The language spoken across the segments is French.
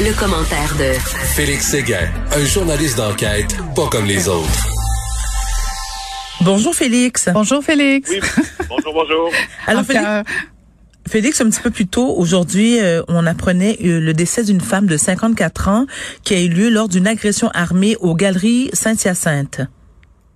Le, commentaire de Félix Séguin, un journaliste d'enquête pas comme les autres. Bonjour Félix. Bonjour Félix. Oui, bonjour, bonjour. Alors Félix, Félix, un petit peu plus tôt, aujourd'hui, euh, on apprenait euh, le décès d'une femme de 54 ans qui a eu lieu lors d'une agression armée aux Galeries Saint-Hyacinthe.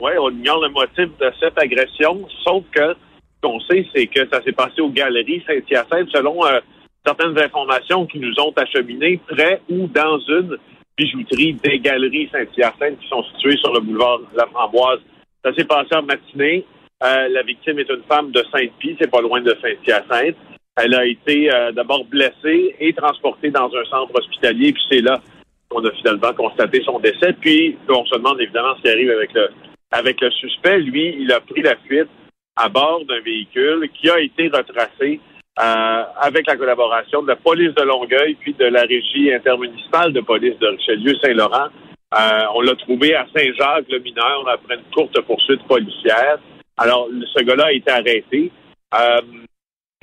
Oui, on ignore le motif de cette agression, sauf que ce qu'on sait, c'est que ça s'est passé aux Galeries Saint-Hyacinthe selon euh, certaines informations qui nous ont acheminées près ou dans une bijouterie des Galeries Saint-Hyacinthe qui sont situées sur le boulevard La Framboise. Ça s'est passé en matinée. la victime est une femme de Sainte-Pie, c'est pas loin de Saint-Hyacinthe. Elle a été euh, d'abord blessée et transportée dans un centre hospitalier, puis c'est là qu'on a finalement constaté son décès. Puis on se demande évidemment ce qui arrive avec le avec le suspect. Lui, il a pris la fuite à bord d'un véhicule qui a été retracé euh, avec la collaboration de la police de Longueuil puis de la régie intermunicipale de police de Richelieu-Saint-Laurent. Euh, on l'a trouvé à Saint-Jacques, le mineur, après une courte poursuite policière. Alors, ce gars-là a été arrêté. Euh,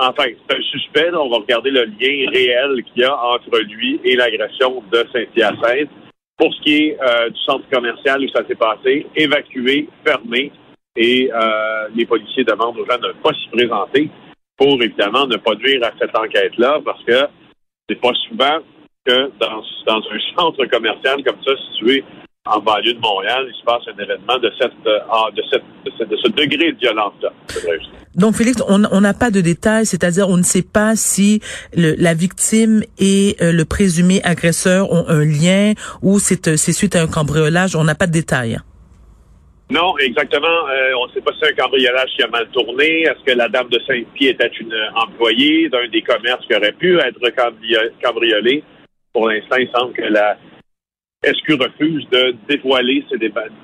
Enfin, c'est un suspect. on va regarder le lien réel qu'il y a entre lui et l'agression de Saint-Hyacinthe. Pour ce qui est du centre commercial où ça s'est passé, évacué, fermé, et les policiers demandent aux gens de ne pas s'y présenter pour évidemment ne pas nuire à cette enquête-là, parce que c'est pas souvent que dans, dans un centre commercial comme ça situé en banlieue de Montréal, il se passe un événement de cette, euh, de, ce degré de violence-là. Donc, Félix, on n'a pas de détails, c'est-à-dire on ne sait pas si la victime et euh, le présumé agresseur ont un lien ou c'est euh, suite à un cambriolage. On n'a pas de détails. Non, exactement. on ne sait pas si c'est un cambriolage qui a mal tourné. Est-ce que la dame de Saint-Pierre était une employée d'un des commerces qui aurait pu être cambriolé? Pour l'instant, il semble que la, SQ refuse de dévoiler ces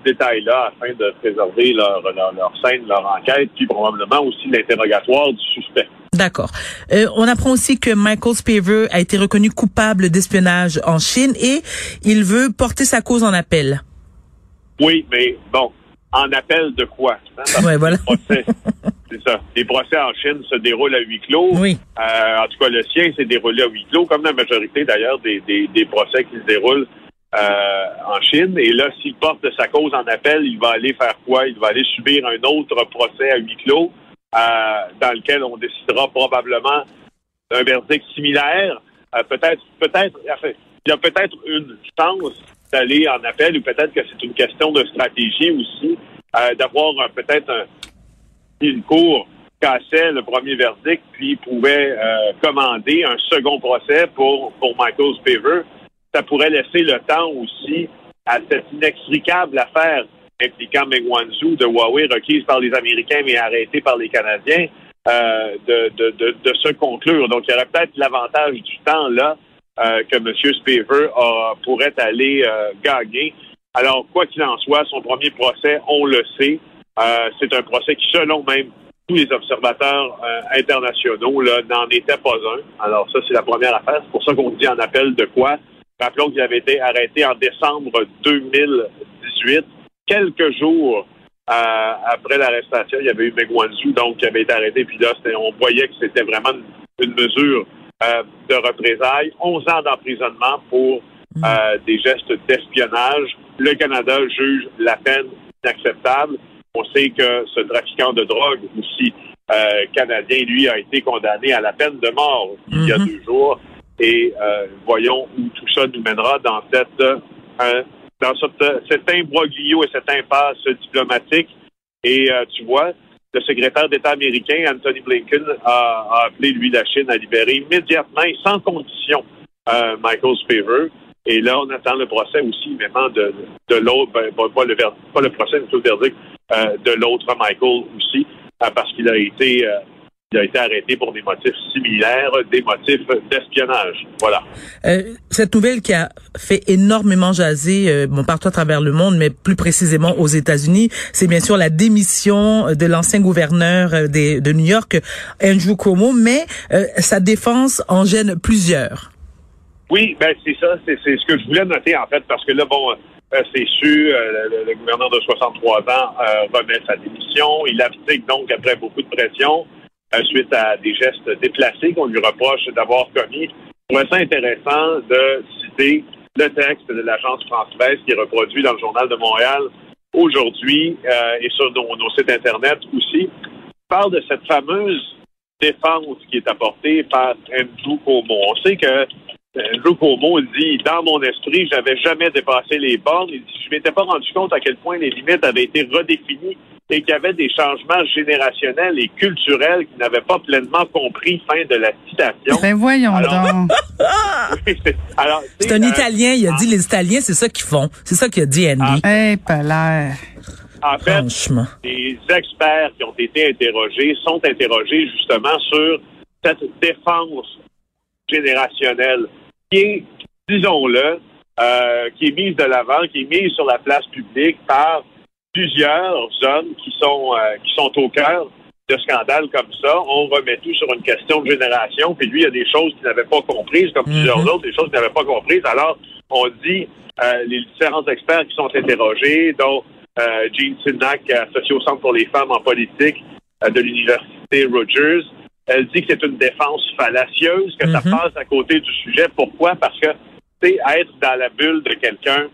détails-là afin de préserver leur, leur, scène, leur enquête, puis probablement aussi l'interrogatoire du suspect. D'accord. Euh, on apprend aussi que Michael Spavor a été reconnu coupable d'espionnage en Chine et il veut porter sa cause en appel. Oui, mais bon, en appel de quoi? Hein? voilà. C'est ça. Les procès en Chine se déroulent à huis clos. Oui. Euh, en tout cas, le sien s'est déroulé à huis clos, comme la majorité d'ailleurs des, des, des procès qui se déroulent euh, en Chine. Et là, s'il porte sa cause en appel, il va aller faire quoi? Il va aller subir un autre procès à huis clos euh, dans lequel on décidera probablement d'un verdict similaire. Peut-être, peut-être, enfin, il y a peut-être une chance d'aller en appel ou peut-être que c'est une question de stratégie aussi, d'avoir peut-être une cour cassait le premier verdict puis pouvait commander un second procès pour, pour Michael ça pourrait laisser le temps aussi à cette inextricable affaire impliquant Meng Wanzhou de Huawei requise par les Américains mais arrêtée par les Canadiens euh, de, de, de, se conclure. Donc, il y aurait peut-être l'avantage du temps là euh, que M. Spavor pourrait aller euh, gagner. Alors, quoi qu'il en soit, son premier procès, on le sait, c'est un procès qui, selon même tous les observateurs internationaux, n'en était pas un. Alors, ça, c'est la première affaire. C'est pour ça qu'on dit en appel de quoi? Rappelons qu'il avait été arrêté en décembre 2018, quelques jours euh, après l'arrestation. Il y avait eu Megwanzhou, donc, qui avait été arrêté. Puis là, on voyait que c'était vraiment une, mesure euh, de représailles. 11 ans d'emprisonnement pour mm. euh, des gestes d'espionnage. Le Canada juge la peine inacceptable. On sait que ce trafiquant de drogue aussi canadien, lui, a été condamné à la peine de mort il y a mm-hmm. deux jours et euh, voyons où tout ça nous mènera dans cette euh, dans cette, cet imbroglio et cette impasse diplomatique. Et euh, tu vois, le secrétaire d'État américain, Anthony Blinken, a, appelé, lui, la Chine à libérer immédiatement et sans condition Michael Spavor. Et là, on attend le procès aussi, vraiment, de, l'autre, ben, pas, le, pas le procès, mais le verdict de l'autre Michael aussi, parce qu'il a été il a été arrêté pour des motifs similaires, des motifs d'espionnage. Voilà. Euh, cette nouvelle qui a fait énormément jaser, euh, bon, partout à travers le monde, mais plus précisément aux États-Unis, c'est bien sûr la démission de l'ancien gouverneur euh, de New York, Andrew Cuomo, mais euh, sa défense en gêne plusieurs. Oui, ben c'est ça, c'est ce que je voulais noter en fait, parce que là, bon, c'est sûr, le, le, gouverneur de 63 ans remet sa démission. Il abdique donc après beaucoup de pression. Euh, suite à des gestes déplacés qu'on lui reproche d'avoir commis. Je trouvais ça intéressant de c'est le texte de l'agence France-Presse qui est reproduit dans le Journal de Montréal aujourd'hui euh, et sur nos, sites Internet aussi, parle de cette fameuse défense qui est apportée par Andrew Cuomo. On sait que Andrew Cuomo dit dans mon esprit, j'avais jamais dépassé les bornes. Il dit, je m'étais pas rendu compte à quel point les limites avaient été redéfinies et qu'il y avait des changements générationnels et culturels qui n'avaient pas pleinement compris. Fin de la citation. Ben voyons donc. c'est un Italien. Il a dit les Italiens, c'est ça qu'ils font. C'est ça qu'il a dit Andy. Ah. Hey, En fait, les experts qui ont été interrogés sont interrogés justement sur cette défense générationnelle qui est, disons-le, euh, qui est mise de l'avant, qui est mise sur la place publique par plusieurs hommes qui sont euh, qui sont au cœur de scandales comme ça. On remet tout sur une question de génération, puis lui, il y a des choses qu'il n'avait pas comprises, comme plusieurs mhm. autres, des choses qu'il n'avait pas comprises. Alors, on dit euh, les différents experts qui sont interrogés, dont euh, Jean Sinnack, associée au Centre pour les femmes en politique de l'Université Rogers, elle dit que c'est une défense fallacieuse, que ça mhm. passe à côté du sujet. Pourquoi? Parce que, c'est être dans la bulle de quelqu'un,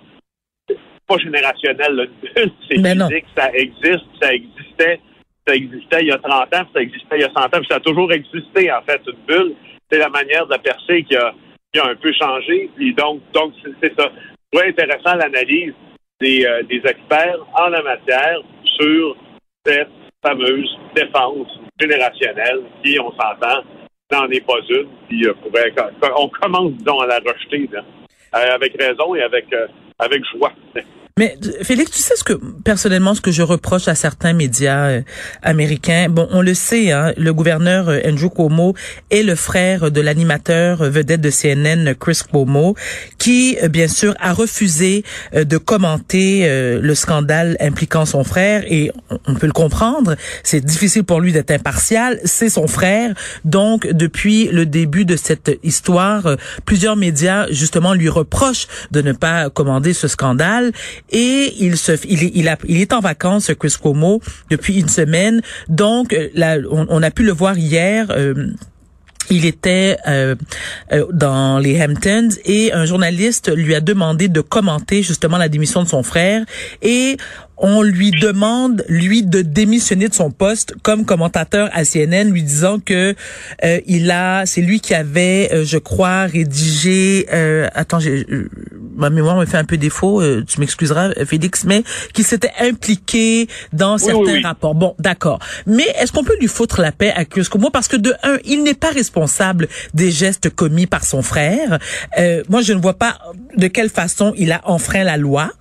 pas générationnel, c'est physique, ça existe, ça existait, ça existait il y a 30 ans, ça existait il y a 100 ans, puis ça a toujours existé, en fait, une bulle. C'est la manière de percer qui a, qui a un peu changé. Puis donc, donc c'est ça. C'est intéressant l'analyse des, euh, des experts en la matière sur cette fameuse défense générationnelle qui, on s'entend, n'en est pas une. Puis euh, pourrait, on commence, disons, à la rejeter là, euh, avec raison et avec, avec joie. Mais Félix, tu sais ce que personnellement ce que je reproche à certains médias euh, américains? Bon, on le sait, hein, le gouverneur euh, Andrew Cuomo est le frère de l'animateur euh, vedette de CNN Chris Cuomo, qui bien sûr a refusé de commenter le scandale impliquant son frère et on peut le comprendre. C'est difficile pour lui d'être impartial. C'est son frère, donc depuis le début de cette histoire, plusieurs médias justement lui reprochent de ne pas commander ce scandale et il se il il, a, il est en vacances Chris Cuomo depuis une semaine. Donc euh, là on, a pu le voir hier euh, il était euh, dans les Hamptons et un journaliste lui a demandé de commenter justement la démission de son frère. Et on lui demande lui de démissionner de son poste comme commentateur à CNN, lui disant que euh, il a, c'est lui qui avait, euh, je crois, rédigé. Euh, attends, j'ai, ma mémoire me fait un peu défaut. tu m'excuseras, Félix, mais qui s'était impliqué dans certains rapports. Bon, d'accord. Mais est-ce qu'on peut lui foutre la paix à Moi, parce que de un, il n'est pas responsable des gestes commis par son frère. moi, je ne vois pas de quelle façon il a enfreint la loi.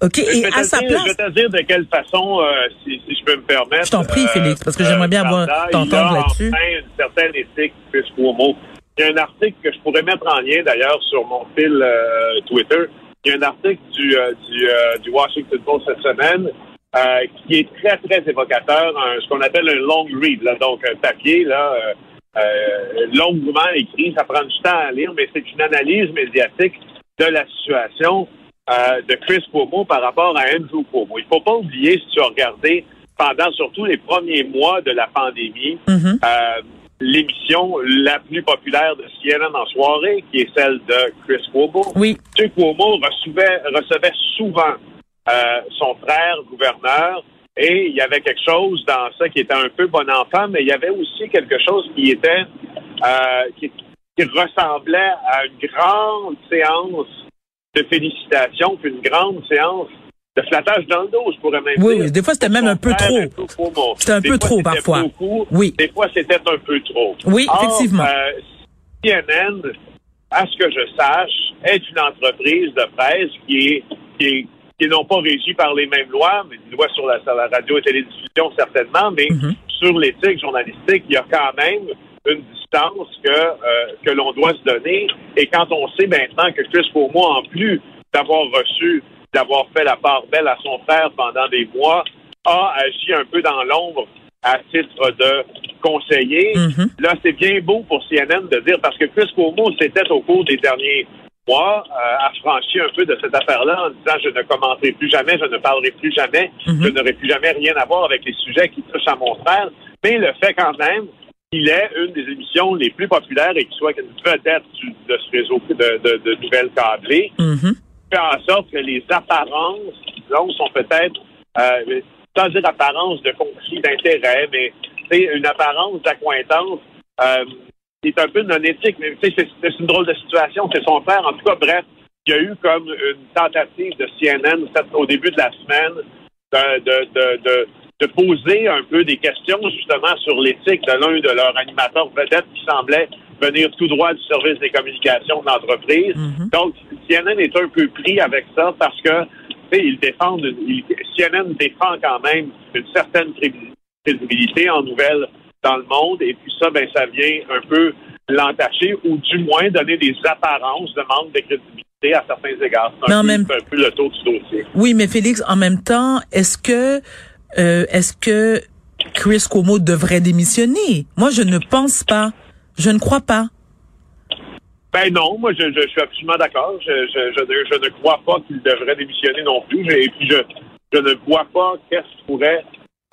OK. Et à sa place. Je vais te dire de quelle façon, euh, si, si, je peux me permettre. Je t'en prie, euh, Félix, parce que j'aimerais bien avoir t'entendre là-dessus. Enfin, une certaine éthique, plus mots. Il y a un article que je pourrais mettre en lien, d'ailleurs, sur mon fil euh, Twitter. Il y a un article du, du, du Washington Post cette semaine qui est très, très évocateur, ce qu'on appelle un long read, là, donc un papier, là, longuement écrit. Ça prend du temps à lire, mais c'est une analyse médiatique de la situation euh, de Chris Cuomo par rapport à Andrew Cuomo. Il faut pas oublier, si tu as regardé pendant surtout les premiers mois de la pandémie, mm-hmm. euh, l'émission la plus populaire de CNN en soirée, qui est celle de Chris Cuomo. Oui. M. Cuomo recevait, recevait souvent euh, son frère gouverneur et il y avait quelque chose dans ça qui était un peu bon enfant, mais il y avait aussi quelque chose qui était qui, qui ressemblait à une grande séance de félicitations, puis une grande séance de flattage dans le dos, je pourrais même oui, dire. Oui, des fois, c'était même un peu trop. C'était un peu trop, parfois. oui. Des fois, c'était un peu trop. Oui, effectivement. Euh, CNN, à ce que je sache, est une entreprise de presse qui est, qui est qui n'ont pas régi par les mêmes lois, mais des lois sur la, la radio et télévision certainement, mais mm-hmm. sur l'éthique journalistique, il y a quand même une distance que, euh, que l'on doit se donner. Et quand on sait maintenant que Chris moi, en plus d'avoir reçu, d'avoir fait la part belle à son frère pendant des mois, a agi un peu dans l'ombre à titre de conseiller. Mm-hmm. Là, c'est bien beau pour CNN de dire, parce que Chris Cuomo, c'était au cours des derniers mois, euh, affranchi un peu de cette affaire-là en disant je ne commenterai plus jamais, je ne parlerai plus jamais, mm-hmm. je n'aurai plus jamais rien à voir avec les sujets qui touchent à mon frère. Mais le fait quand même qu'il ait une des émissions les plus populaires et qu'il soit une vedette de ce réseau de, de, de nouvelles câblées, Mhm. fait en sorte que les apparences, disons, sont peut-être, euh, sans dire apparence de conflit d'intérêt, mais c'est une apparence d'accointance euh, qui est un peu non éthique. Mais c'est une drôle de situation. C'est son père. En tout cas, bref, il y a eu comme une tentative de CNN au début de la semaine de, de, de, de, de poser un peu des questions justement sur l'éthique de l'un de leurs animateurs vedettes qui semblait venir tout droit du service des communications de l'entreprise. Mhm. Donc, CNN est un peu pris avec ça parce que, tu sais, ils défendent, ils- CNN défend quand même une certaine crédi- crédibilité en nouvelles dans le monde et puis ça, ben, ça vient un peu l'entacher ou du moins donner des apparences de manque de crédibilité à certains égards. C'est un, même- un peu le tour du dossier. Oui, mais Félix, en même temps, est-ce que euh, est-ce que Chris Cuomo devrait démissionner? Moi, je ne pense pas. Je ne crois pas. Ben non, moi je, je, je suis absolument d'accord. Je, ne- je ne crois pas qu'il devrait démissionner non plus. Et puis je, je ne vois pas qu'est-ce qui pourrait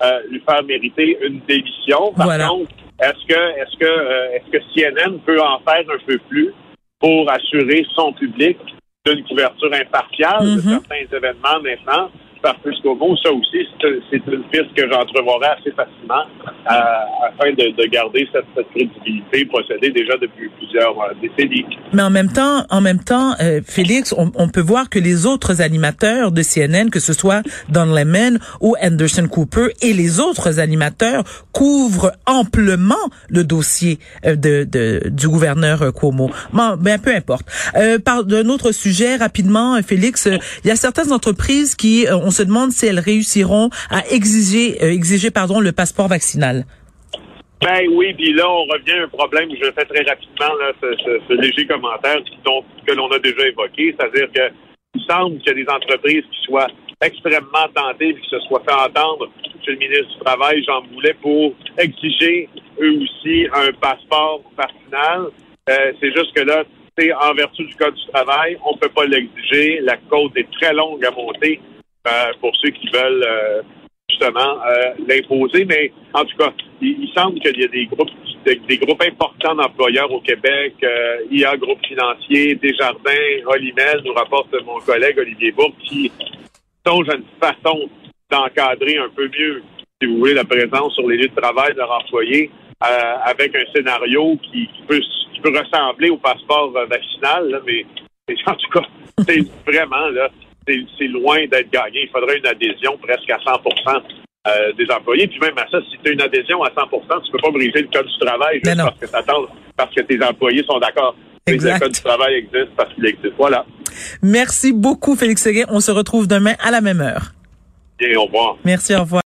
euh, lui faire mériter une démission. Par Voilà. contre, est-ce que est-ce que euh, est-ce que CNN peut en faire un peu plus pour assurer son public d'une couverture impartiale de Mhm. certains événements maintenant? Par plus mot, ça aussi, c'est une piste que j'entrevoirais assez facilement euh, afin de, de garder cette, cette crédibilité procédée déjà depuis plusieurs euh, décennies. Mais en même temps, en même temps, euh, Félix, on, on peut voir que les autres animateurs de CNN, que ce soit Don Lemon ou Anderson Cooper et les autres animateurs, couvrent amplement le dossier euh, de, de- du gouverneur euh, Cuomo. Bon, ben peu importe. Euh, par d'un autre sujet, rapidement, Félix, il y a certaines entreprises qui, euh, on se demande si elles réussiront à exiger, euh, exiger pardon, le passeport vaccinal. Ben oui, puis là, on revient à un problème, je fais très rapidement, là, ce, léger commentaire dont, que l'on a déjà évoqué, c'est-à-dire que il semble qu'il y a des entreprises qui soient extrêmement tentées et qui se soient fait entendre chez le ministre du Travail, Jean Boulet, pour exiger eux aussi un passeport vaccinal. Euh, c'est juste que là, c'est en vertu du Code du travail, on ne peut pas l'exiger. La côte est très longue à monter pour ceux qui veulent euh, justement euh, l'imposer. Mais en tout cas, il, semble qu'il y a des groupes des, groupes importants d'employeurs au Québec, euh, IA Groupe Financier, Desjardins, Olimel, nous rapporte mon collègue Olivier Bourg, qui songe à une façon d'encadrer un peu mieux, si vous voulez, la présence sur les lieux de travail de leurs employés euh, avec un scénario qui, peut, ressembler au passeport vaccinal, mais, mais en tout cas, c'est vraiment là, c'est loin d'être gagné. Il faudrait une adhésion presque à 100 euh, des employés. Puis même à ça, si tu as une adhésion à 100 tu peux pas briser le code du travail juste parce que parce que tes employés sont d'accord. Mais. Le code du travail existe parce qu'il existe. Voilà. Merci beaucoup, Félix Séguin. On se retrouve demain à la même heure. Bien, au revoir. Merci, au revoir.